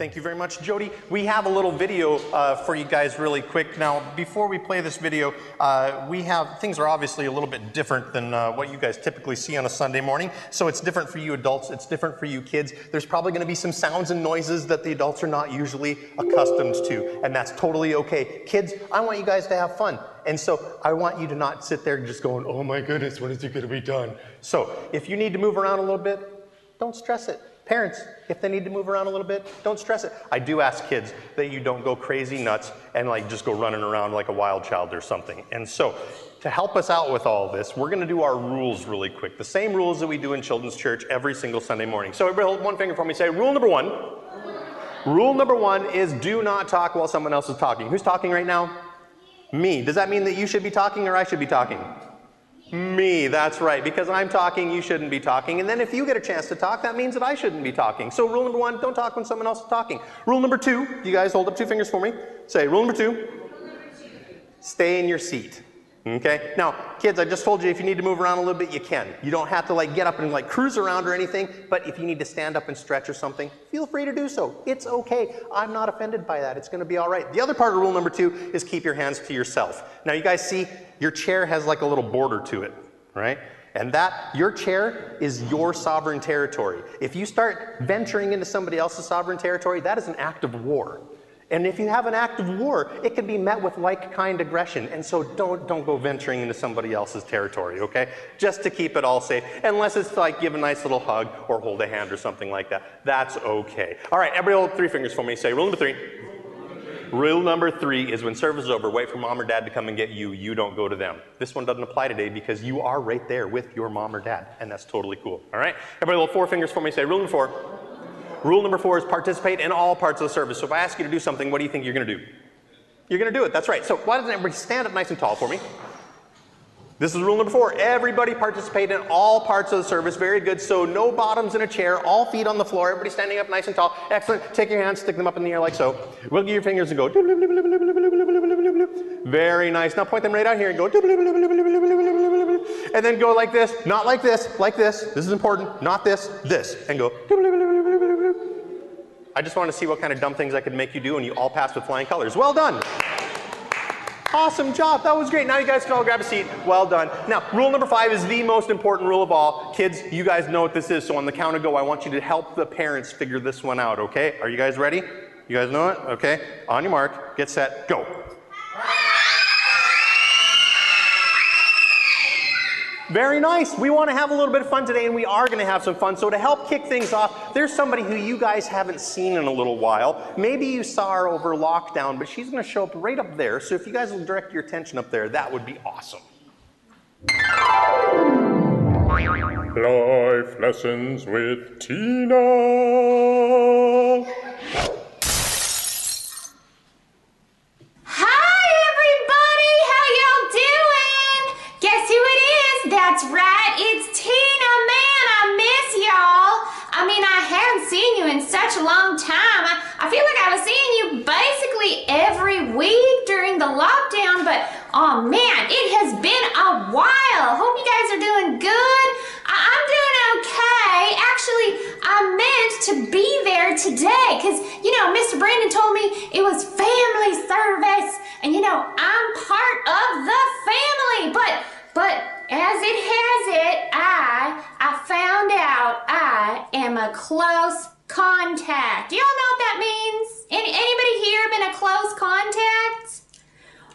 Thank you very much, Jody. We have a little video uh, for you guys really quick. Now, before we play this video, uh, we have, things are obviously a little bit different than uh, what you guys typically see on a Sunday morning. So it's different for you adults, it's different for you kids. There's probably gonna be some sounds and noises that the adults are not usually accustomed to, and that's totally okay. Kids, I want you guys to have fun. And so I want you to not sit there just going, oh my goodness, when is it gonna be done? So if you need to move around a little bit, don't stress it. Parents, if they need to move around a little bit, don't stress it. I do ask kids that you don't go crazy nuts and like just go running around like a wild child or something. And so to help us out with all this, we're gonna do our rules really quick. The same rules that we do in children's church every single Sunday morning. So everybody hold one finger for me, say rule number one. Rule number one is do not talk while someone else is talking. Who's talking right now? Me. Does that mean that you should be talking or I should be talking? Me, that's right. Because I'm talking, you shouldn't be talking. And then if you get a chance to talk, that means that I shouldn't be talking. So rule number one, don't talk when someone else is talking. Rule number two, you guys hold up two fingers for me. Say, rule number two, rule number two. stay in your seat. Okay? Now, kids, I just told you if you need to move around a little bit, you can. You don't have to like get up and like cruise around or anything, but if you need to stand up and stretch or something, feel free to do so. It's okay. I'm not offended by that. It's gonna be all right. The other part of rule number two is keep your hands to yourself. Now, you guys see your chair has like a little border to it, right? And that, your chair is your sovereign territory. If you start venturing into somebody else's sovereign territory, that is an act of war. And if you have an act of war, it can be met with like kind aggression. And so don't, don't go venturing into somebody else's territory, okay? Just to keep it all safe. Unless it's like give a nice little hug or hold a hand or something like that. That's okay. All right, everybody hold three fingers for me. Say rule number three. Rule number three is when service is over, wait for mom or dad to come and get you. You don't go to them. This one doesn't apply today because you are right there with your mom or dad, and that's totally cool. All right? Everybody, little four fingers for me. Say rule number four. Rule number four is participate in all parts of the service. So if I ask you to do something, what do you think you're going to do? You're going to do it. That's right. So why doesn't everybody stand up nice and tall for me? This is rule number four. Everybody participate in all parts of the service. Very good. So no bottoms in a chair, all feet on the floor, everybody standing up nice and tall. Excellent. Take your hands, stick them up in the air like so. Wiggle your fingers and go. Very nice. Now point them right out here and go. And then go like this. Not like this, like this. This is important. Not this, this. And go. I just want to see what kind of dumb things I could make you do, and you all passed with flying colors. Well done. Awesome job. That was great. Now you guys can all grab a seat. Well done. Now, rule number five is the most important rule of all. Kids, you guys know what this is. So on the count of go, I want you to help the parents figure this one out, okay? Are you guys ready? You guys know it? Okay. On your mark, get set, go. Very nice. We want to have a little bit of fun today, and we are going to have some fun. So, to help kick things off, there's somebody who you guys haven't seen in a little while. Maybe you saw her over lockdown, but she's going to show up right up there. So, if you guys will direct your attention up there, that would be awesome. Life lessons with Tina. Hi, everybody! How y'all doing? Guess who it is? That's right, it's Tina. Man, I miss y'all. I mean, I haven't seen you in such a long time. I, I feel like I was seeing you basically every week during the lockdown, but oh man, it has been a while. Hope you guys are doing good. I, I'm doing okay. Actually, I meant to be there today because, you know, Mr. Brandon told me it was family service, and you know, I'm part of the close contact. Do y'all know what that means? Any, anybody here been a close contact?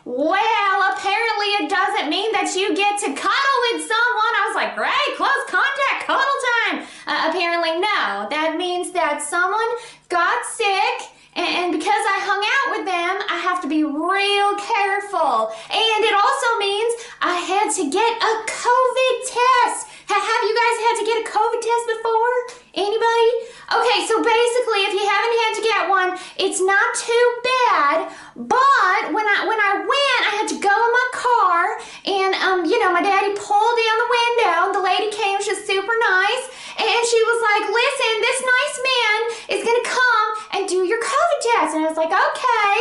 Well, apparently it doesn't mean that you get to cuddle with someone. I was like, great, close contact, cuddle time. Uh, apparently, no. That means that someone got sick, and because I hung out with them, I have to be real careful. And it also means I had to get a COVID test. Ha- Have you guys had to get a COVID test before? Anybody? Okay, so basically, if you haven't had to get one, it's not too bad. But when I when I went, I had to go in my car, and um, you know, my daddy pulled down the window. And the lady came, she was super nice, and she was like, "Listen, this nice man is gonna come and do your COVID test." And I was like, "Okay."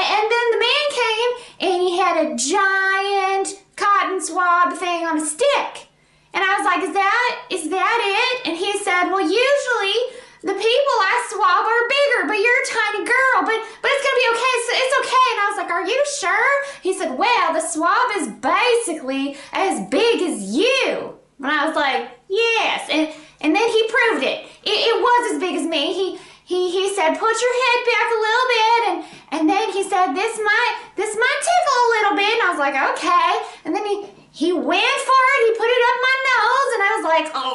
And then the man came, and he had a giant cotton swab thing on a stick. And I was like, is that is that it? And he said, well, usually the people I swab are bigger, but you're a tiny girl, but but it's gonna be okay. It's, it's okay. And I was like, Are you sure? He said, Well, the swab is basically as big as you. And I was like, Yes. And and then he proved it. It, it was as big as me. He he he said, Put your head back a little bit, and and then he said, This might this might tickle a little bit. And I was like, Okay. And then he he went for it. He put it up my nose, and I was like, oh,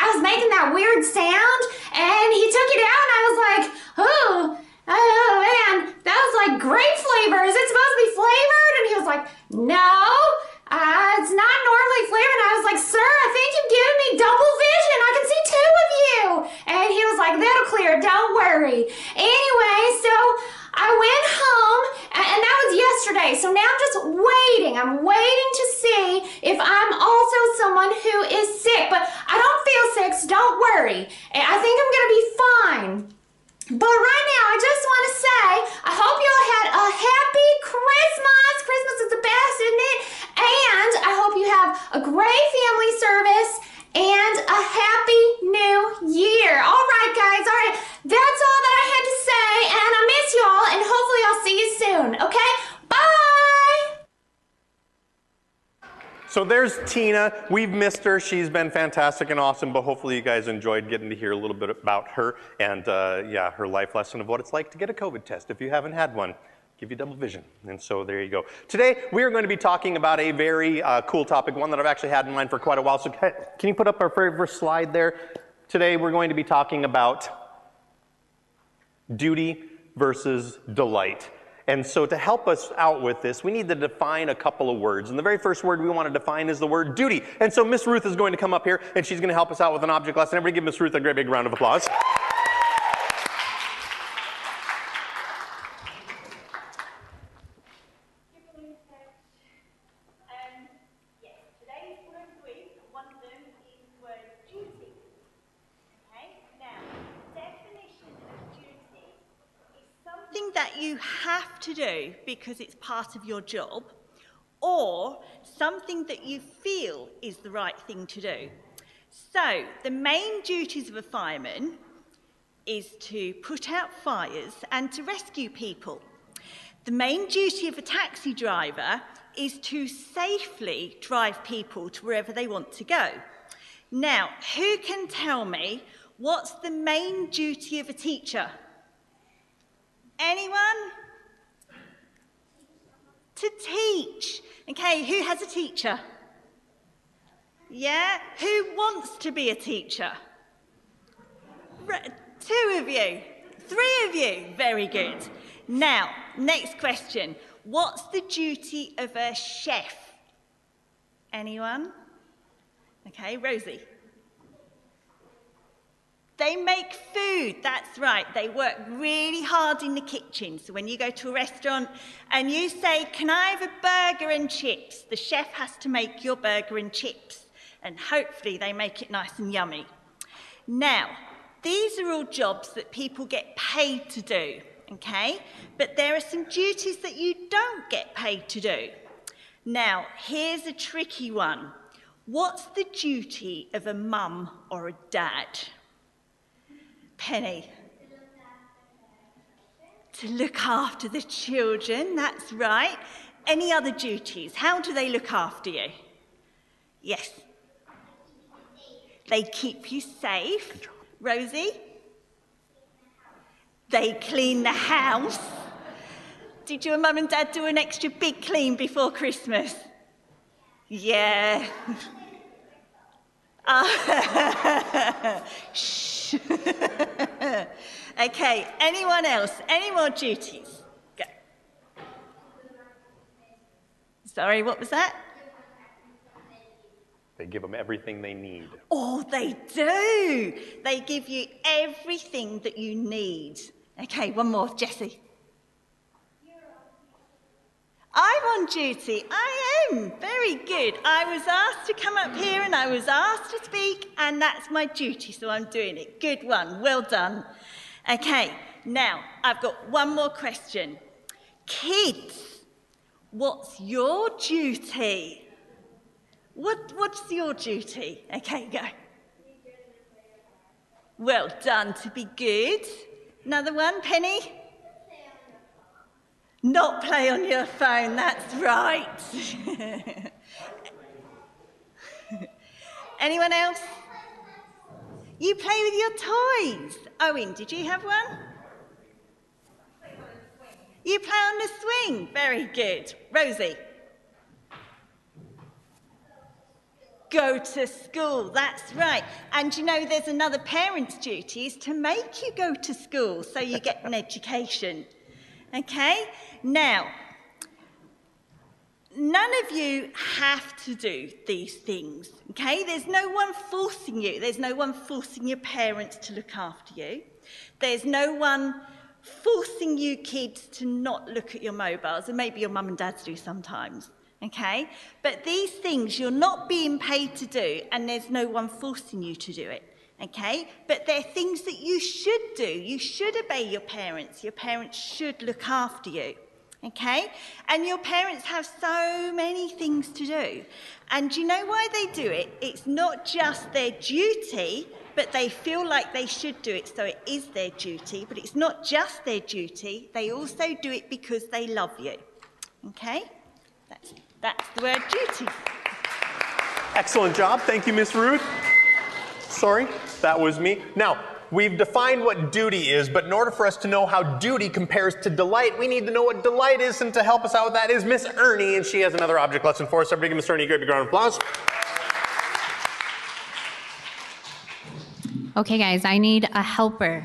I was making that weird sound, and he took it out, and I was like, oh, oh man, that was like grape flavor. Is it supposed to be flavored? And he was like, no, uh, it's not normally flavored. And I was like, sir, I think you've given me double vision. I can see two of you. And he was like, that'll clear. Don't worry. Anyway, so I went home, and that was yesterday. So now I'm just waiting. I'm waiting to see if I'm also someone who is sick. But I don't feel sick, so don't worry. I think I'm going to be fine. But right now, I just want to say, I hope you all had a happy Christmas. Christmas is the best, isn't it? And I hope you have a great family service and a happy new year. All right, guys. All right. That's all that I had to say. And I miss y'all. And hopefully, I'll see you soon. Okay? Bye. So there's Tina. We've missed her. She's been fantastic and awesome, but hopefully you guys enjoyed getting to hear a little bit about her and, uh, yeah, her life lesson of what it's like to get a COVID test if you haven't had one. Give you double vision. And so there you go. Today, we are going to be talking about a very uh, cool topic, one that I've actually had in mind for quite a while. So, can you put up our very first slide there? Today, we're going to be talking about duty versus delight. And so, to help us out with this, we need to define a couple of words. And the very first word we want to define is the word duty. And so, Miss Ruth is going to come up here and she's going to help us out with an object lesson. Everybody give Miss Ruth a great big round of applause. Um, yes, today's word of the week, one of them is the word duty. Okay, now, definition of duty is something that you have to do because it's part of your job, or something that you feel is the right thing to do. So, the main duties of a fireman is to put out fires and to rescue people. The main duty of a taxi driver is to safely drive people to wherever they want to go. Now, who can tell me what's the main duty of a teacher? Anyone? To teach. Okay, who has a teacher? Yeah? Who wants to be a teacher? Re- two of you. Three of you. Very good. Now, next question. What's the duty of a chef? Anyone? Okay, Rosie. They make food, that's right. They work really hard in the kitchen. So when you go to a restaurant and you say, Can I have a burger and chips? The chef has to make your burger and chips. And hopefully they make it nice and yummy. Now, these are all jobs that people get paid to do, okay? But there are some duties that you don't get paid to do. Now, here's a tricky one. What's the duty of a mum or a dad? Penny. To look after the children, that's right. Any other duties? How do they look after you? Yes. They keep you safe. Rosie? They clean the house. Did your mum and dad do an extra big clean before Christmas? Yeah. Ah. Shh. okay, anyone else? Any more duties? Go. Sorry, what was that? They give them everything they need. Oh, they do. They give you everything that you need. Okay, one more, Jessie. I'm on duty. I am. Very good. I was asked to come up here and I was asked to speak, and that's my duty, so I'm doing it. Good one. Well done. Okay, now I've got one more question. Kids, what's your duty? What, what's your duty? Okay, go. Well done to be good. Another one, Penny? Not play on your phone, that's right. Anyone else? You play with your toys. Owen, did you have one? You play on the swing. Very good. Rosie? Go to school, that's right. And you know, there's another parent's duty is to make you go to school so you get an education. Okay? Now, none of you have to do these things, okay? There's no one forcing you. There's no one forcing your parents to look after you. There's no one forcing you kids to not look at your mobiles, and maybe your mum and dads do sometimes, okay? But these things you're not being paid to do, and there's no one forcing you to do it. Okay, but they're things that you should do. You should obey your parents. Your parents should look after you. Okay? And your parents have so many things to do. And do you know why they do it? It's not just their duty, but they feel like they should do it, so it is their duty. But it's not just their duty, they also do it because they love you. Okay? That's, that's the word duty. Excellent job. Thank you, Miss Ruth. Sorry, that was me. Now, we've defined what duty is, but in order for us to know how duty compares to delight, we need to know what delight is, and to help us out with that is Miss Ernie, and she has another object lesson for us. Everybody give Miss Ernie a great big round of applause. Okay, guys, I need a helper.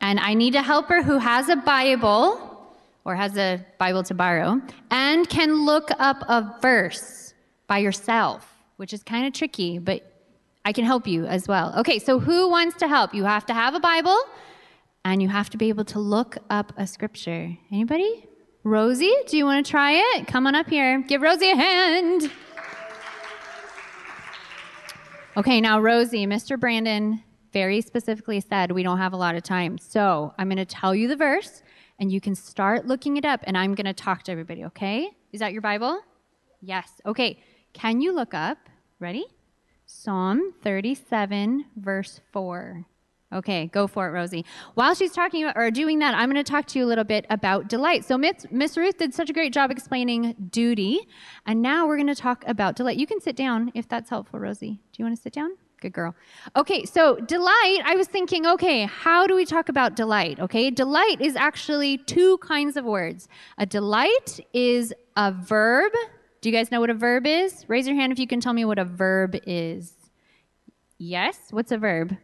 And I need a helper who has a Bible or has a Bible to borrow and can look up a verse by yourself, which is kind of tricky, but I can help you as well. Okay, so who wants to help? You have to have a Bible and you have to be able to look up a scripture. Anybody? Rosie, do you want to try it? Come on up here. Give Rosie a hand. Okay, now Rosie, Mr. Brandon very specifically said we don't have a lot of time. So I'm going to tell you the verse and you can start looking it up and I'm going to talk to everybody, okay? Is that your Bible? Yes. Okay, can you look up? Ready? Psalm 37, verse 4. Okay, go for it, Rosie. While she's talking about, or doing that, I'm going to talk to you a little bit about delight. So, Miss, Miss Ruth did such a great job explaining duty, and now we're going to talk about delight. You can sit down if that's helpful, Rosie. Do you want to sit down? Good girl. Okay, so delight, I was thinking, okay, how do we talk about delight? Okay, delight is actually two kinds of words. A delight is a verb. Do you guys know what a verb is? Raise your hand if you can tell me what a verb is. Yes, what's a verb?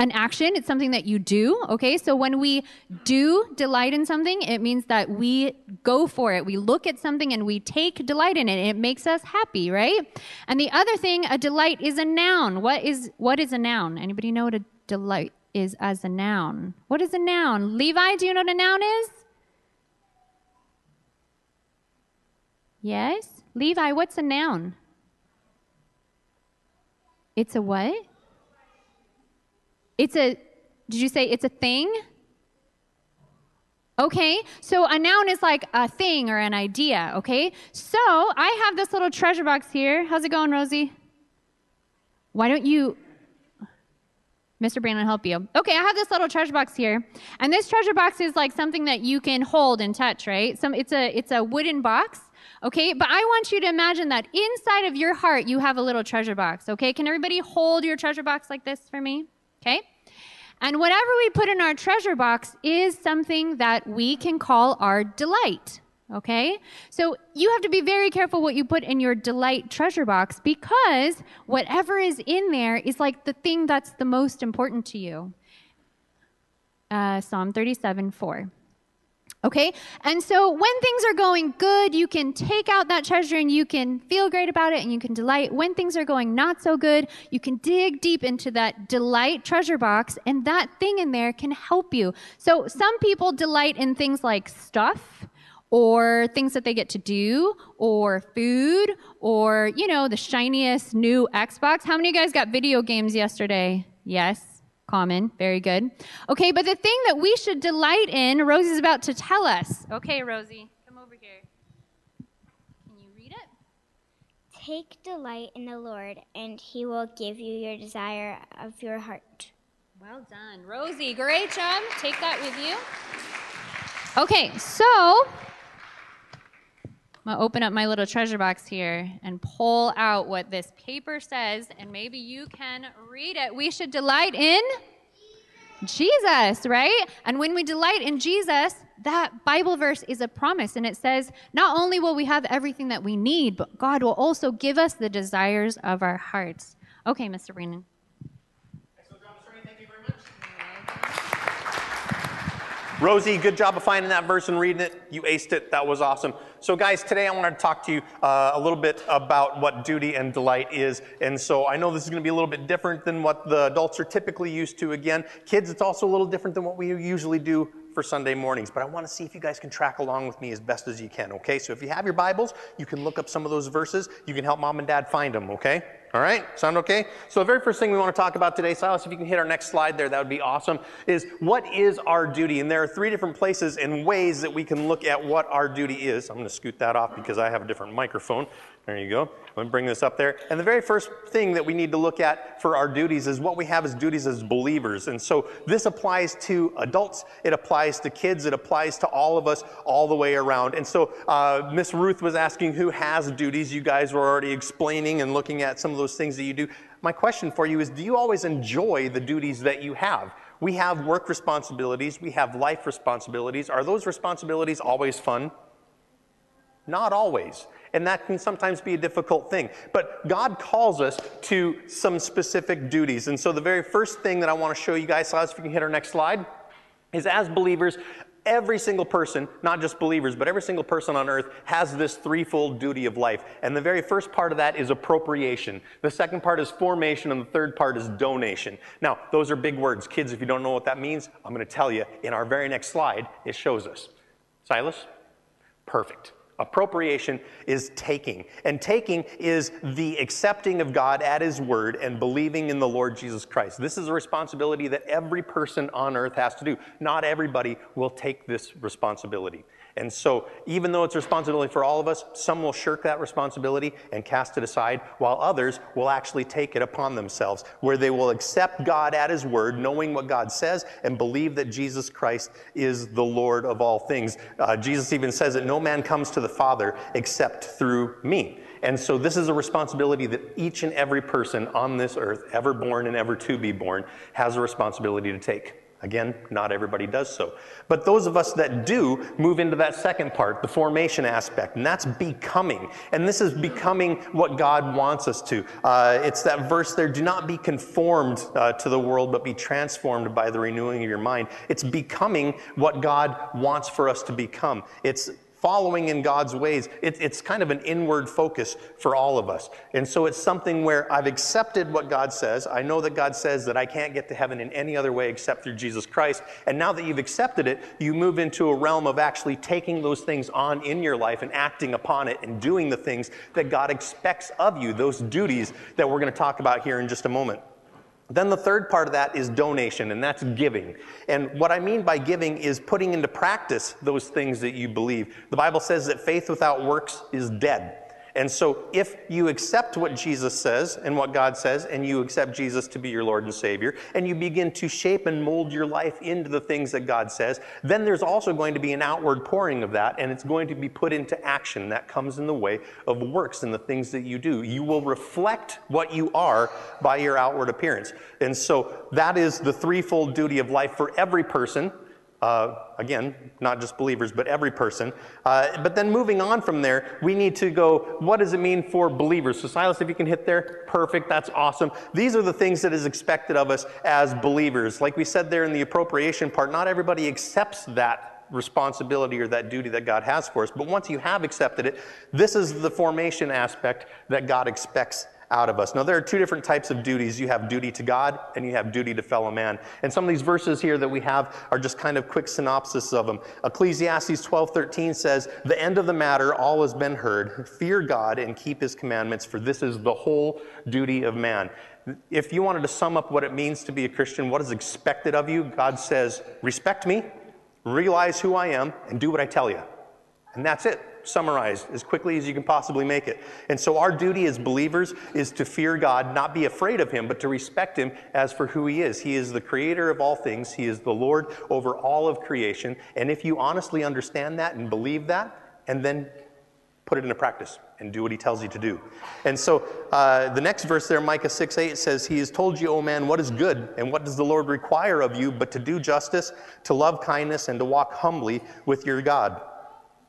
An action, it's something that you do, okay? So when we do delight in something, it means that we go for it. We look at something and we take delight in it. It makes us happy, right? And the other thing, a delight is a noun. What is what is a noun? Anybody know what a delight is as a noun? What is a noun? Levi, do you know what a noun is? Yes? Levi, what's a noun? It's a what? It's a, did you say it's a thing? Okay, so a noun is like a thing or an idea, okay? So I have this little treasure box here. How's it going, Rosie? Why don't you, Mr. Brandon, help you? Okay, I have this little treasure box here, and this treasure box is like something that you can hold and touch, right? Some, it's a, it's a wooden box, okay? But I want you to imagine that inside of your heart you have a little treasure box, okay? Can everybody hold your treasure box like this for me? Okay? And whatever we put in our treasure box is something that we can call our delight. Okay? So you have to be very careful what you put in your delight treasure box because whatever is in there is like the thing that's the most important to you. Uh, Psalm 37 4. Okay? And so when things are going good, you can take out that treasure and you can feel great about it and you can delight. When things are going not so good, you can dig deep into that delight treasure box and that thing in there can help you. So some people delight in things like stuff or things that they get to do or food or, you know, the shiniest new Xbox. How many of you guys got video games yesterday? Yes. Common, very good. Okay, but the thing that we should delight in, Rosie's about to tell us. Okay, Rosie, come over here. Can you read it? Take delight in the Lord, and he will give you your desire of your heart. Well done. Rosie, great job. Take that with you. Okay, so I'm to open up my little treasure box here and pull out what this paper says, and maybe you can read it. We should delight in Jesus, right? And when we delight in Jesus, that Bible verse is a promise, and it says, not only will we have everything that we need, but God will also give us the desires of our hearts. Okay, Mr. Much. Rosie, good job of finding that verse and reading it. You aced it. That was awesome. So, guys, today I want to talk to you uh, a little bit about what duty and delight is. And so I know this is going to be a little bit different than what the adults are typically used to. Again, kids, it's also a little different than what we usually do for Sunday mornings, but I want to see if you guys can track along with me as best as you can, okay? So if you have your Bibles, you can look up some of those verses. You can help mom and dad find them, okay? All right? Sound okay? So the very first thing we want to talk about today, Silas, if you can hit our next slide there, that would be awesome, is what is our duty? And there are three different places and ways that we can look at what our duty is. I'm going to scoot that off because I have a different microphone. There you go. Let me bring this up there. And the very first thing that we need to look at for our duties is what we have as duties as believers. And so this applies to adults, it applies to kids, it applies to all of us all the way around. And so uh, Miss Ruth was asking who has duties. You guys were already explaining and looking at some of those things that you do. My question for you is do you always enjoy the duties that you have? We have work responsibilities, we have life responsibilities. Are those responsibilities always fun? Not always. And that can sometimes be a difficult thing. But God calls us to some specific duties. And so the very first thing that I want to show you guys, Silas, if you can hit our next slide, is as believers, every single person, not just believers, but every single person on earth has this threefold duty of life. And the very first part of that is appropriation. The second part is formation, and the third part is donation. Now, those are big words. Kids, if you don't know what that means, I'm going to tell you in our very next slide, it shows us. Silas? Perfect. Appropriation is taking. And taking is the accepting of God at His word and believing in the Lord Jesus Christ. This is a responsibility that every person on earth has to do. Not everybody will take this responsibility. And so, even though it's a responsibility for all of us, some will shirk that responsibility and cast it aside, while others will actually take it upon themselves, where they will accept God at His word, knowing what God says, and believe that Jesus Christ is the Lord of all things. Uh, Jesus even says that no man comes to the Father except through me. And so, this is a responsibility that each and every person on this earth, ever born and ever to be born, has a responsibility to take. Again, not everybody does so. But those of us that do move into that second part, the formation aspect, and that's becoming. And this is becoming what God wants us to. Uh, it's that verse there do not be conformed uh, to the world, but be transformed by the renewing of your mind. It's becoming what God wants for us to become. It's following in God's ways, it, it's kind of an inward focus for all of us. And so it's something where I've accepted what God says. I know that God says that I can't get to heaven in any other way except through Jesus Christ. And now that you've accepted it, you move into a realm of actually taking those things on in your life and acting upon it and doing the things that God expects of you, those duties that we're going to talk about here in just a moment. Then the third part of that is donation, and that's giving. And what I mean by giving is putting into practice those things that you believe. The Bible says that faith without works is dead. And so, if you accept what Jesus says and what God says, and you accept Jesus to be your Lord and Savior, and you begin to shape and mold your life into the things that God says, then there's also going to be an outward pouring of that, and it's going to be put into action. That comes in the way of works and the things that you do. You will reflect what you are by your outward appearance. And so, that is the threefold duty of life for every person. Uh, again, not just believers, but every person. Uh, but then moving on from there, we need to go, what does it mean for believers? So, Silas, if you can hit there, perfect, that's awesome. These are the things that is expected of us as believers. Like we said there in the appropriation part, not everybody accepts that responsibility or that duty that God has for us. But once you have accepted it, this is the formation aspect that God expects out of us. Now, there are two different types of duties. You have duty to God and you have duty to fellow man. And some of these verses here that we have are just kind of quick synopsis of them. Ecclesiastes 12:13 says, "The end of the matter all has been heard. Fear God and keep his commandments, for this is the whole duty of man." If you wanted to sum up what it means to be a Christian, what is expected of you, God says, "Respect me, realize who I am, and do what I tell you." And that's it. Summarized as quickly as you can possibly make it. And so our duty as believers is to fear God, not be afraid of him, but to respect him as for who he is. He is the creator of all things. He is the Lord over all of creation. And if you honestly understand that and believe that, and then put it into practice and do what he tells you to do. And so uh, the next verse there, Micah 6 8 says, He has told you, O man, what is good, and what does the Lord require of you but to do justice, to love kindness, and to walk humbly with your God.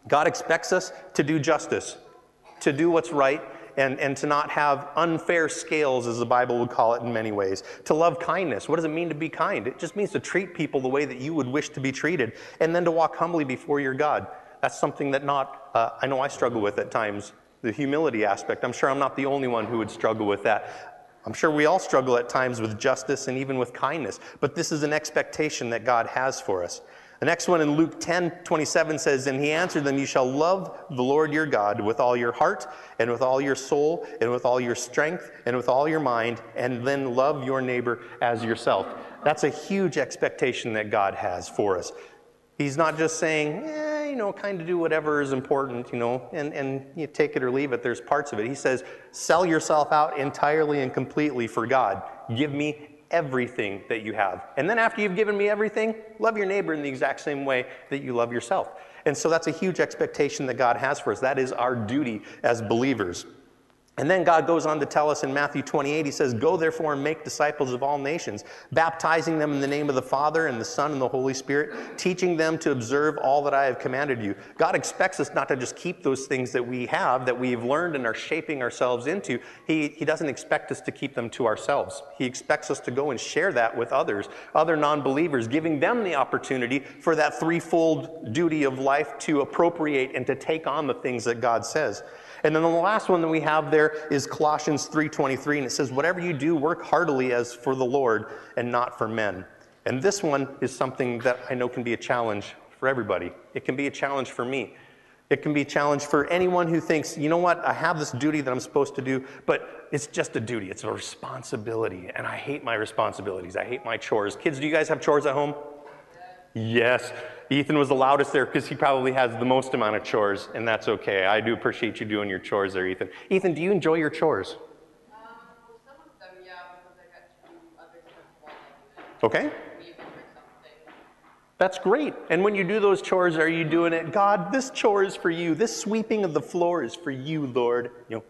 God expects us to do justice, to do what's right, and, and to not have unfair scales, as the Bible would call it in many ways. To love kindness. What does it mean to be kind? It just means to treat people the way that you would wish to be treated, and then to walk humbly before your God. That's something that not, uh, I know I struggle with at times, the humility aspect. I'm sure I'm not the only one who would struggle with that. I'm sure we all struggle at times with justice and even with kindness, but this is an expectation that God has for us. The next one in Luke 10 27 says, And he answered them, You shall love the Lord your God with all your heart, and with all your soul, and with all your strength, and with all your mind, and then love your neighbor as yourself. That's a huge expectation that God has for us. He's not just saying, eh, you know, kind of do whatever is important, you know, and, and you take it or leave it. There's parts of it. He says, sell yourself out entirely and completely for God. Give me everything that you have. And then after you've given me everything, love your neighbor in the exact same way that you love yourself. And so that's a huge expectation that God has for us. That is our duty as believers. And then God goes on to tell us in Matthew 28, He says, Go therefore and make disciples of all nations, baptizing them in the name of the Father and the Son and the Holy Spirit, teaching them to observe all that I have commanded you. God expects us not to just keep those things that we have, that we've learned and are shaping ourselves into. He, he doesn't expect us to keep them to ourselves. He expects us to go and share that with others, other non believers, giving them the opportunity for that threefold duty of life to appropriate and to take on the things that God says. And then the last one that we have there is Colossians 3:23 and it says whatever you do work heartily as for the Lord and not for men. And this one is something that I know can be a challenge for everybody. It can be a challenge for me. It can be a challenge for anyone who thinks, you know what, I have this duty that I'm supposed to do, but it's just a duty. It's a responsibility. And I hate my responsibilities. I hate my chores. Kids, do you guys have chores at home? Yes. Ethan was the loudest there because he probably has the most amount of chores, and that's okay. I do appreciate you doing your chores there, Ethan. Ethan, do you enjoy your chores? Okay. That's great. And when you do those chores, are you doing it, God, this chore is for you. This sweeping of the floor is for you, Lord. You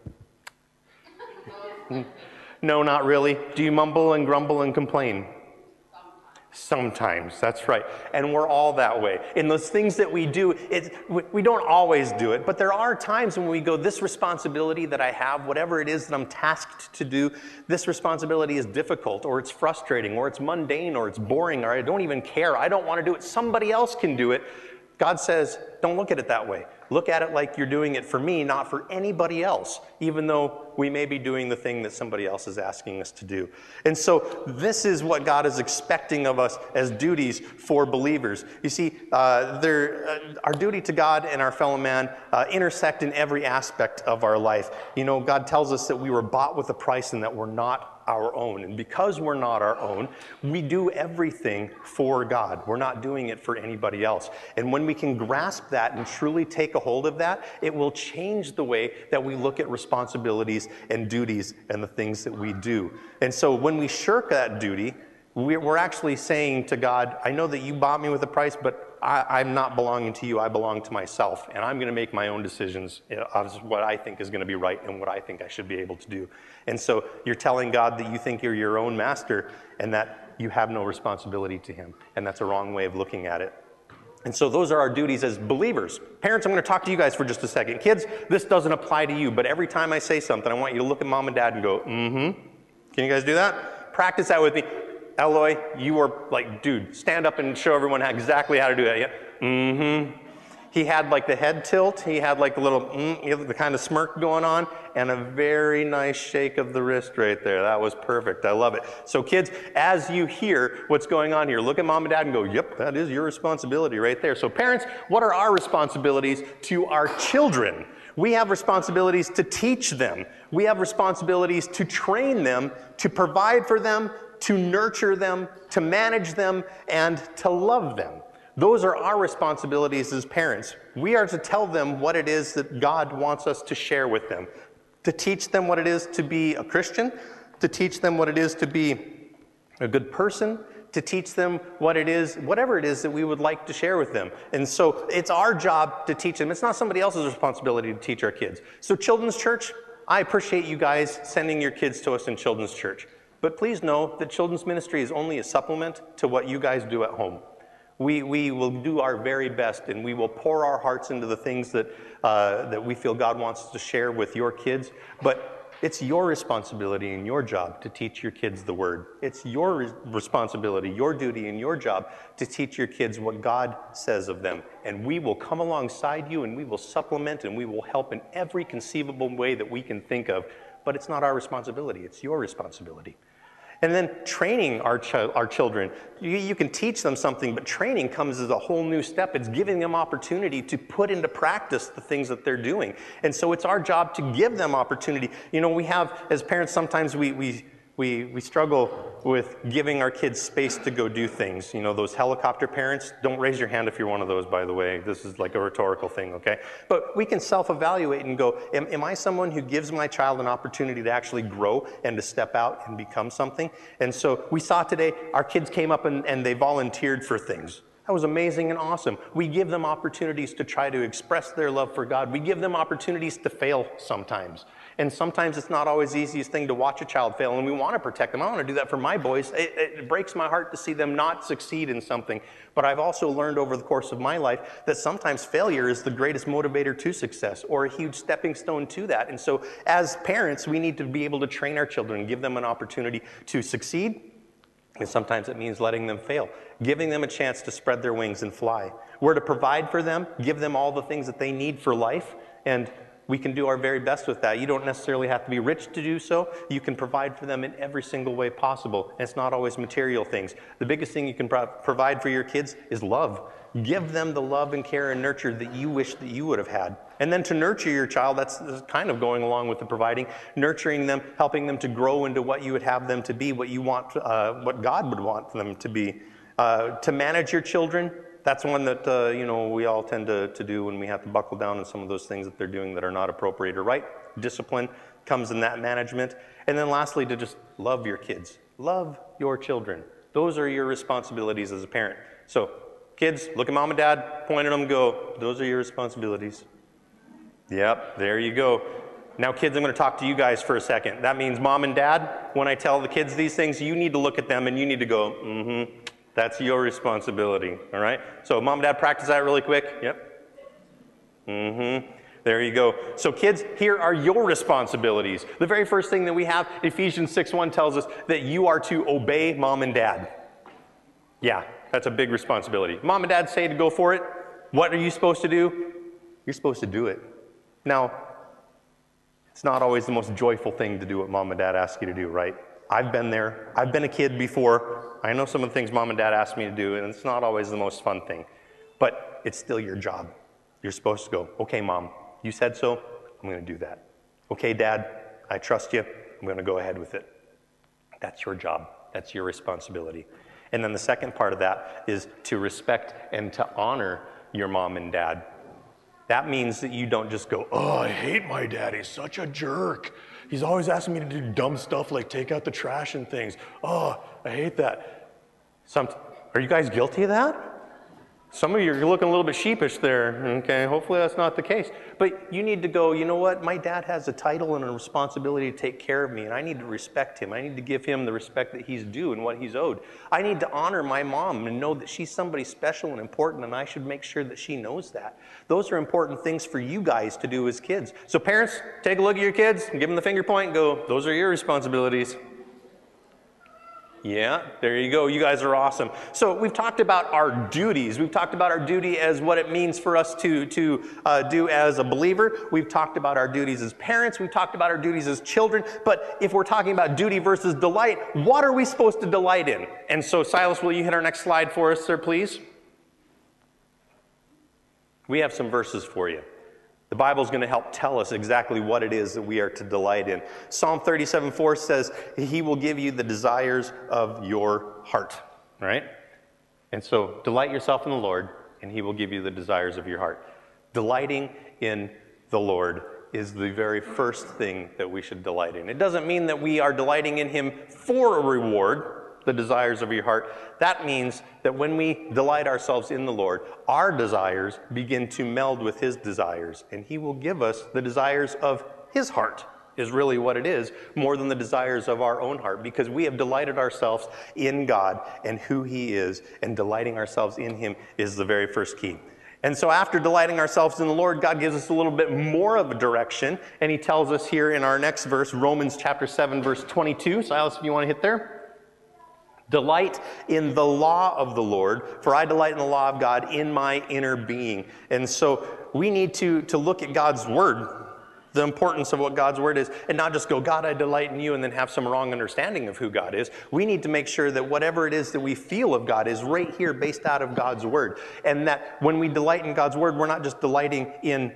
know. no, not really. Do you mumble and grumble and complain? Sometimes, that's right. And we're all that way. In those things that we do, it, we- don't always do it, but there are times when we go, This responsibility that I have, whatever it is that I'm tasked to do, this responsibility is difficult, or it's frustrating, or it's mundane, or it's boring, or I don't even care. I don't want to do it. Somebody else can do it. God says, Don't look at it that way. Look at it like you're doing it for me, not for anybody else, even though we may be doing the thing that somebody else is asking us to do. And so, this is what God is expecting of us as duties for believers. You see, uh, there, uh, our duty to God and our fellow man uh, intersect in every aspect of our life. You know, God tells us that we were bought with a price and that we're not our own. And because we're not our own, we do everything for God. We're not doing it for anybody else. And when we can grasp that and truly take a hold of that, it will change the way that we look at responsibilities and duties and the things that we do. And so when we shirk that duty, we're actually saying to God, I know that you bought me with a price, but I, I'm not belonging to you. I belong to myself. And I'm going to make my own decisions of what I think is going to be right and what I think I should be able to do. And so you're telling God that you think you're your own master and that you have no responsibility to Him. And that's a wrong way of looking at it. And so those are our duties as believers. Parents, I'm going to talk to you guys for just a second. Kids, this doesn't apply to you, but every time I say something, I want you to look at mom and dad and go, mm hmm. Can you guys do that? Practice that with me. Eloy, you were like, dude, stand up and show everyone how, exactly how to do that. Yeah. Mm-hmm. He had like the head tilt. He had like the little, mm, the kind of smirk going on, and a very nice shake of the wrist right there. That was perfect. I love it. So, kids, as you hear what's going on here, look at mom and dad and go, yep, that is your responsibility right there. So, parents, what are our responsibilities to our children? We have responsibilities to teach them. We have responsibilities to train them, to provide for them, to nurture them, to manage them, and to love them. Those are our responsibilities as parents. We are to tell them what it is that God wants us to share with them, to teach them what it is to be a Christian, to teach them what it is to be a good person, to teach them what it is, whatever it is that we would like to share with them. And so it's our job to teach them. It's not somebody else's responsibility to teach our kids. So, Children's Church, I appreciate you guys sending your kids to us in Children's Church. But please know that children's ministry is only a supplement to what you guys do at home. We, we will do our very best and we will pour our hearts into the things that, uh, that we feel God wants us to share with your kids. But it's your responsibility and your job to teach your kids the word. It's your re- responsibility, your duty, and your job to teach your kids what God says of them. And we will come alongside you and we will supplement and we will help in every conceivable way that we can think of. But it's not our responsibility, it's your responsibility. And then training our, ch- our children. You, you can teach them something, but training comes as a whole new step. It's giving them opportunity to put into practice the things that they're doing. And so it's our job to give them opportunity. You know, we have, as parents, sometimes we, we we, we struggle with giving our kids space to go do things. You know, those helicopter parents, don't raise your hand if you're one of those, by the way. This is like a rhetorical thing, okay? But we can self evaluate and go, am, am I someone who gives my child an opportunity to actually grow and to step out and become something? And so we saw today, our kids came up and, and they volunteered for things. That was amazing and awesome. We give them opportunities to try to express their love for God. We give them opportunities to fail sometimes. And sometimes it's not always the easiest thing to watch a child fail, and we want to protect them. I want to do that for my boys. It, it, breaks my heart to see them not succeed in something. But I've also learned over the course of my life that sometimes failure is the greatest motivator to success or a huge stepping stone to that. And so, as parents, we need to be able to train our children, give them an opportunity to succeed. And sometimes it means letting them fail, giving them a chance to spread their wings and fly. We're to provide for them, give them all the things that they need for life, and we can do our very best with that. You don't necessarily have to be rich to do so. You can provide for them in every single way possible. And it's not always material things. The biggest thing you can pro- provide for your kids is love. Give them the love and care and nurture that you wish that you would have had. And then to nurture your child, that's, that's kind of going along with the providing, nurturing them, helping them to grow into what you would have them to be, what you want, uh, what God would want them to be. Uh, to manage your children, that's one that uh, you know we all tend to, to do when we have to buckle down on some of those things that they're doing that are not appropriate or right. Discipline comes in that management. And then lastly, to just love your kids. Love your children. Those are your responsibilities as a parent. So, kids, look at mom and dad, point at them, go, those are your responsibilities. Yep, there you go. Now, kids, I'm going to talk to you guys for a second. That means mom and dad, when I tell the kids these things, you need to look at them and you need to go, mm hmm, that's your responsibility, all right? So, mom and dad, practice that really quick. Yep. Mm hmm. There you go. So, kids, here are your responsibilities. The very first thing that we have, Ephesians 6 1 tells us that you are to obey mom and dad. Yeah, that's a big responsibility. Mom and dad say to go for it. What are you supposed to do? You're supposed to do it. Now, it's not always the most joyful thing to do what mom and dad ask you to do, right? I've been there. I've been a kid before. I know some of the things mom and dad ask me to do, and it's not always the most fun thing. But it's still your job. You're supposed to go, okay, mom, you said so. I'm going to do that. Okay, dad, I trust you. I'm going to go ahead with it. That's your job. That's your responsibility. And then the second part of that is to respect and to honor your mom and dad. That means that you don't just go, Oh, I hate my dad. He's such a jerk. He's always asking me to do dumb stuff like take out the trash and things. Oh, I hate that. Some, are you guys guilty of that? Some of you are looking a little bit sheepish there. Okay, hopefully that's not the case. But you need to go, you know what? My dad has a title and a responsibility to take care of me, and I need to respect him. I need to give him the respect that he's due and what he's owed. I need to honor my mom and know that she's somebody special and important, and I should make sure that she knows that. Those are important things for you guys to do as kids. So, parents, take a look at your kids, give them the finger point, go, those are your responsibilities. Yeah, there you go. You guys are awesome. So we've talked about our duties. We've talked about our duty as what it means for us to, to uh, do as a believer. We've talked about our duties as parents. We've talked about our duties as children. But if we're talking about duty versus delight, what are we supposed to delight in? And so, Silas, will you hit our next slide for us, sir, please? We have some verses for you. The Bible is going to help tell us exactly what it is that we are to delight in. Psalm 37 4 says, He will give you the desires of your heart. Right? And so delight yourself in the Lord, and he will give you the desires of your heart. Delighting in the Lord is the very first thing that we should delight in. It doesn't mean that we are delighting in him for a reward, the desires of your heart. That means that when we delight ourselves in the Lord, our desires begin to meld with his desires, and he will give us the desires of his heart is really what it is, more than the desires of our own heart, because we have delighted ourselves in God and who He is, and delighting ourselves in Him is the very first key. And so, after delighting ourselves in the Lord, God gives us a little bit more of a direction, and He tells us here in our next verse, Romans chapter 7, verse 22. Silas, if you want to hit there. Delight in the law of the Lord, for I delight in the law of God in my inner being. And so we need to, to look at God's word the importance of what God's word is and not just go, God, I delight in you, and then have some wrong understanding of who God is. We need to make sure that whatever it is that we feel of God is right here based out of God's word. And that when we delight in God's word, we're not just delighting in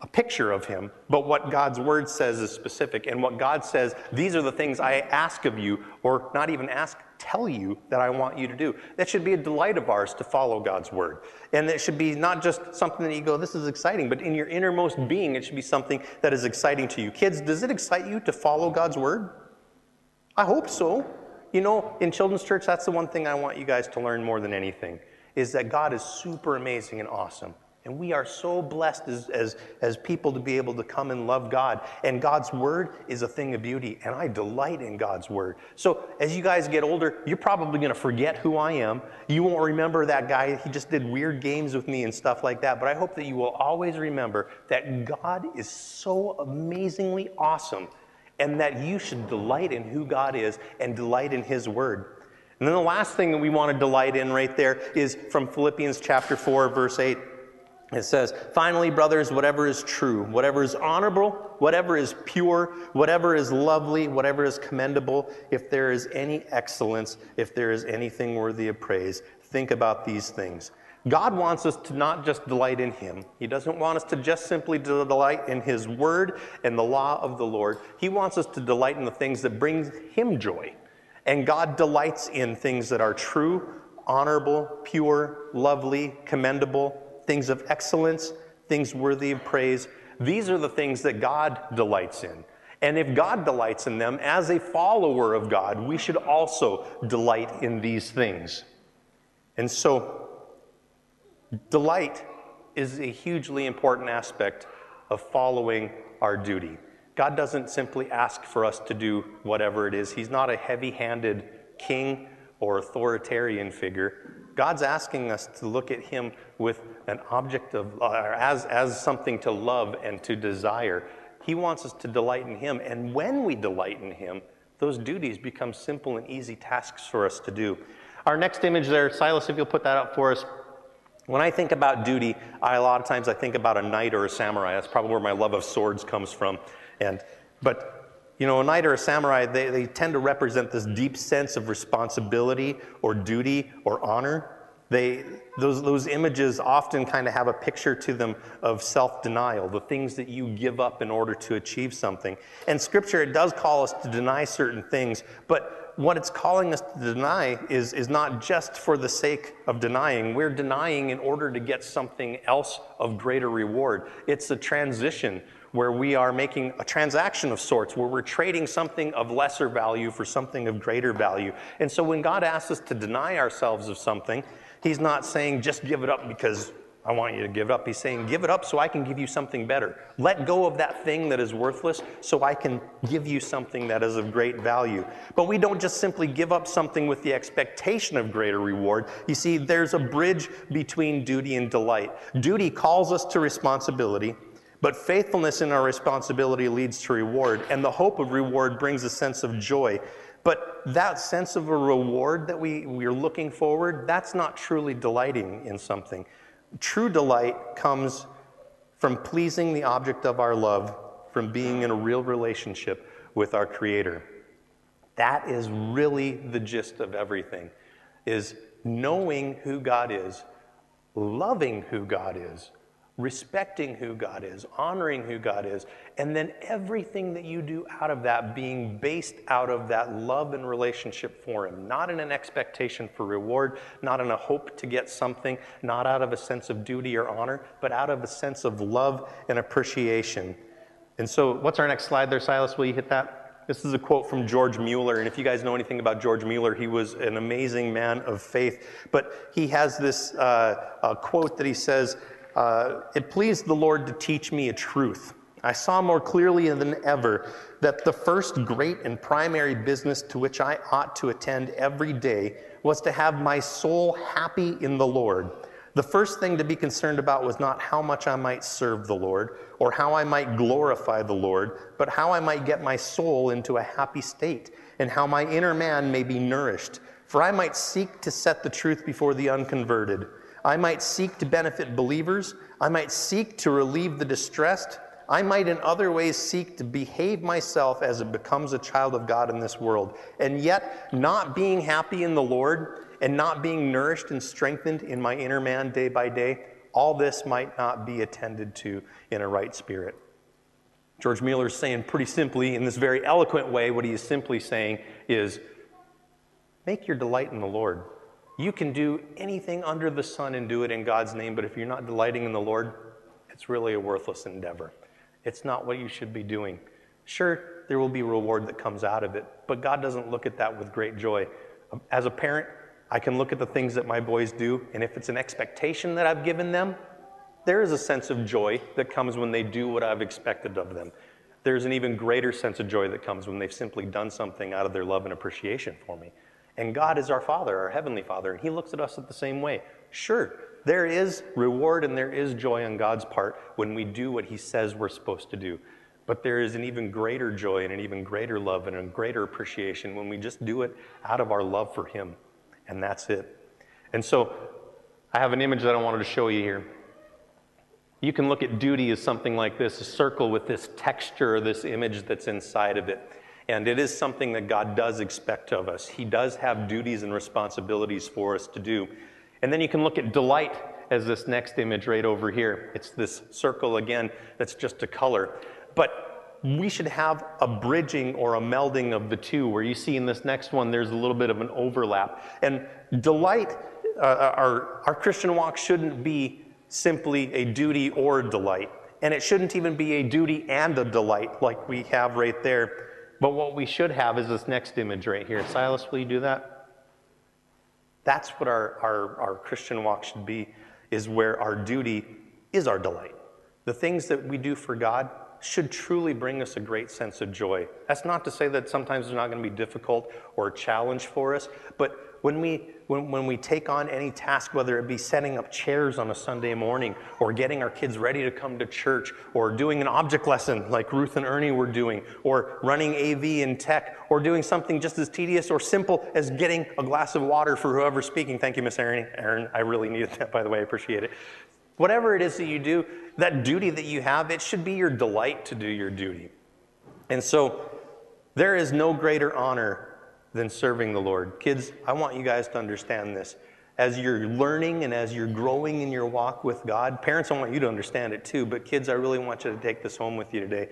a picture of him, but what God's word says is specific. And what God says, these are the things I ask of you, or not even ask, tell you that I want you to do. That should be a delight of ours to follow God's word. And it should be not just something that you go, this is exciting, but in your innermost being, it should be something that is exciting to you. Kids, does it excite you to follow God's word? I hope so. You know, in children's church, that's the one thing I want you guys to learn more than anything is that God is super amazing and awesome. And we are so blessed as, as, as people to be able to come and love God. And God's word is a thing of beauty, and I delight in God's word. So as you guys get older, you're probably going to forget who I am. You won't remember that guy. He just did weird games with me and stuff like that. But I hope that you will always remember that God is so amazingly awesome and that you should delight in who God is and delight in his word. And then the last thing that we want to delight in right there is from Philippians chapter 4, verse 8. It says, finally, brothers, whatever is true, whatever is honorable, whatever is pure, whatever is lovely, whatever is commendable, if there is any excellence, if there is anything worthy of praise, think about these things. God wants us to not just delight in Him. He doesn't want us to just simply delight in His Word and the law of the Lord. He wants us to delight in the things that bring Him joy. And God delights in things that are true, honorable, pure, lovely, commendable, things of excellence, things worthy of praise. These are the things that God delights in. And if God delights in them, as a follower of God, we should also delight in these things. And so, delight is a hugely important aspect of following our duty. God doesn't simply ask for us to do whatever it is, He's not a heavy handed king or authoritarian figure. God's asking us to look at Him with an object of, uh, as, as something to love and to desire. He wants us to delight in Him. And when we delight in Him, those duties become simple and easy tasks for us to do. Our next image there, Silas, if you'll put that up for us. When I think about duty, I, a lot of times I think about a knight or a samurai. That's probably where my love of swords comes from. And, but you know, a knight or a samurai, they, they tend to represent this deep sense of responsibility or duty or honor. They, those, those images often kind of have a picture to them of self denial, the things that you give up in order to achieve something. And scripture, it does call us to deny certain things, but what it's calling us to deny is, is not just for the sake of denying. We're denying in order to get something else of greater reward. It's a transition where we are making a transaction of sorts, where we're trading something of lesser value for something of greater value. And so when God asks us to deny ourselves of something, He's not saying just give it up because I want you to give it up. He's saying give it up so I can give you something better. Let go of that thing that is worthless so I can give you something that is of great value. But we don't just simply give up something with the expectation of greater reward. You see, there's a bridge between duty and delight. Duty calls us to responsibility. But faithfulness in our responsibility leads to reward, and the hope of reward brings a sense of joy. But that sense of a reward that we, we're looking forward, that's not truly delighting in something. True delight comes from pleasing the object of our love, from being in a real relationship with our Creator. That is really the gist of everything, is knowing who God is, loving who God is, respecting who God is, honoring who God is, and then everything that you do out of that being based out of that love and relationship for Him, not in an expectation for reward, not in a hope to get something, not out of a sense of duty or honor, but out of a sense of love and appreciation. And so, what's our next slide there, Silas? Will you hit that? This is a quote from George Mueller. And if you guys know anything about George Mueller, he was an amazing man of faith. But he has this uh, quote that he says, uh, It pleased the Lord to teach me a truth. I saw more clearly than ever that the first great and primary business to which I ought to attend every day was to have my soul happy in the Lord. The first thing to be concerned about was not how much I might serve the Lord or how I might glorify the Lord, but how I might get my soul into a happy state and how my inner man may be nourished. For I might seek to set the truth before the unconverted. I might seek to benefit believers. I might seek to relieve the distressed. I might in other ways seek to behave myself as it becomes a child of God in this world. And yet, not being happy in the Lord and not being nourished and strengthened in my inner man day by day, all this might not be attended to in a right spirit. George Mueller is saying pretty simply, in this very eloquent way, what he is simply saying is make your delight in the Lord. You can do anything under the sun and do it in God's name, but if you're not delighting in the Lord, it's really a worthless endeavor. It's not what you should be doing. Sure, there will be reward that comes out of it, but God doesn't look at that with great joy. Um, as a parent, I can look at the things that my boys do, and if it's an expectation that I've given them, there is a sense of joy that comes when they do what I've expected of them. There's an even greater sense of joy that comes when they've simply done something out of their love and appreciation for me. And God is our Father, our Heavenly Father, and He looks at us at the same way. Sure, there is reward and there is joy on God's part when we do what He says we're supposed to do. But there is an even greater joy and an even greater love and a greater appreciation when we just do it out of our love for Him and that's it. And so I have an image that I wanted to show you here. You can look at duty as something like this a circle with this texture, this image that's inside of it. And it is something that God does expect of us. He does have duties and responsibilities for us to do. And then you can look at delight as this next image right over here. It's this circle again that's just a color. But we should have a bridging or a melding of the two, where you see in this next one, there's a little bit of an overlap. And delight, uh, our, our Christian walk shouldn't be simply a duty or a delight. And it shouldn't even be a duty and a delight like we have right there. But what we should have is this next image right here. Silas, will you do that? That's what our, our, our Christian walk should be, is where our duty is our delight. The things that we do for God, should truly bring us a great sense of joy. That's not to say that sometimes it's not going to be difficult or a challenge for us, but when we, when, when we take on any task, whether it be setting up chairs on a Sunday morning, or getting our kids ready to come to church, or doing an object lesson like Ruth and Ernie were doing, or running AV in tech, or doing something just as tedious or simple as getting a glass of water for whoever's speaking. Thank you, Miss Erin. Aaron, I really needed that, by the way. I appreciate it. Whatever it is that you do, that duty that you have, it should be your delight to do your duty. And so there is no greater honor than serving the Lord. Kids, I want you guys to understand this. As you're learning and as you're growing in your walk with God, parents, I want you to understand it too, but kids, I really want you to take this home with you today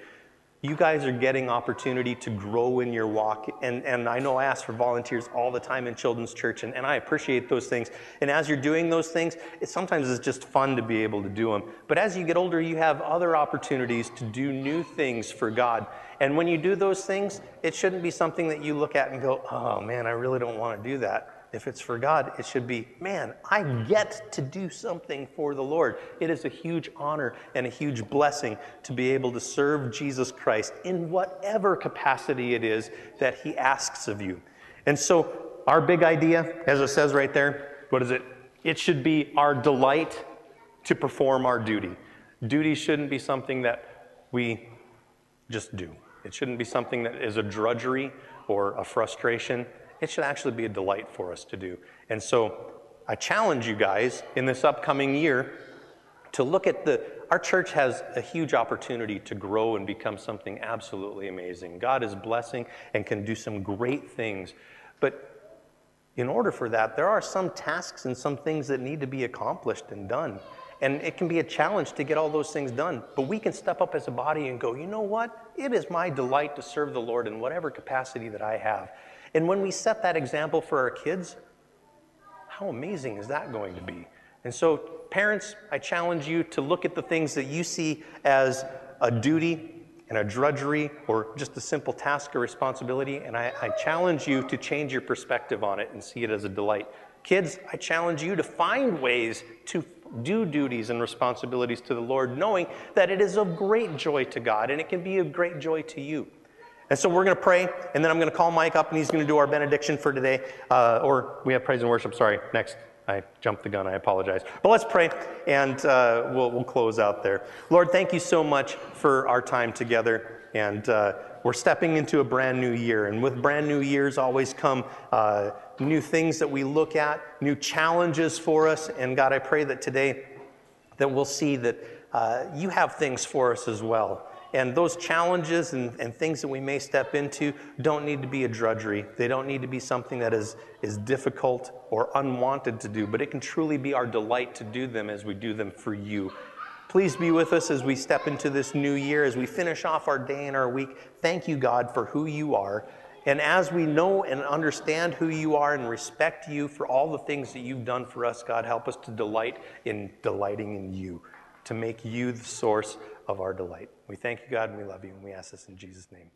you guys are getting opportunity to grow in your walk. And, and I know I ask for volunteers all the time in children's church, and, and I appreciate those things. And as you're doing those things, it, sometimes it's just fun to be able to do them. But as you get older, you have other opportunities to do new things for God. And when you do those things, it shouldn't be something that you look at and go, oh man, I really don't want to do that. If it's for God, it should be, man, I hmm. get to do something for the Lord. It is a huge honor and a huge blessing to be able to serve Jesus Christ in whatever capacity it is that He asks of you. And so, our big idea, as it says right there, what is it? It should be our delight to perform our duty. Duty shouldn't be something that we just do. It shouldn't be something that is a drudgery or a frustration it should actually be a delight for us to do. And so I challenge you guys in this upcoming year to look at the, our church has a huge opportunity to grow and become something absolutely amazing. God is blessing and can do some great things. But in order for that, there are some tasks and some things that need to be accomplished and done. And it can be a challenge to get all those things done. But we can step up as a body and go, you know what? It is my delight to serve the Lord in whatever capacity that I have. And when we set that example for our kids, how amazing is that going to be? And so, parents, I challenge you to look at the things that you see as a duty and a drudgery or just a simple task or responsibility. And I, I, challenge you to change your perspective on it and see it as a delight. Kids, I challenge you to find ways to do duties and responsibilities to the Lord, knowing that it is of great joy to God and it can be of great joy to you. And so we're going to pray, and then I'm going to call Mike up, and he's going to do our benediction for today. Uh, or we have praise and worship. Sorry, next. I jumped the gun. I apologize. But let's pray, and uh, we'll, we'll close out there. Lord, thank you so much for our time together. And uh, we're stepping into a brand new year. And with brand new years always come uh, new things that we look at, new challenges for us. And God, I pray that today that we'll see that uh, you have things for us as well. And those challenges and, and things that we may step into don't need to be a drudgery. They don't need to be something that is, is difficult or unwanted to do, but it can truly be our delight to do them as we do them for you. Please be with us as we step into this new year, as we finish off our day and our week. Thank you, God, for who you are. And as we know and understand who you are and respect you for all the things that you've done for us, God, help us to delight in delighting in you, to make you the source of our delight. We thank you, God, and we love you, and we ask this in Jesus' name.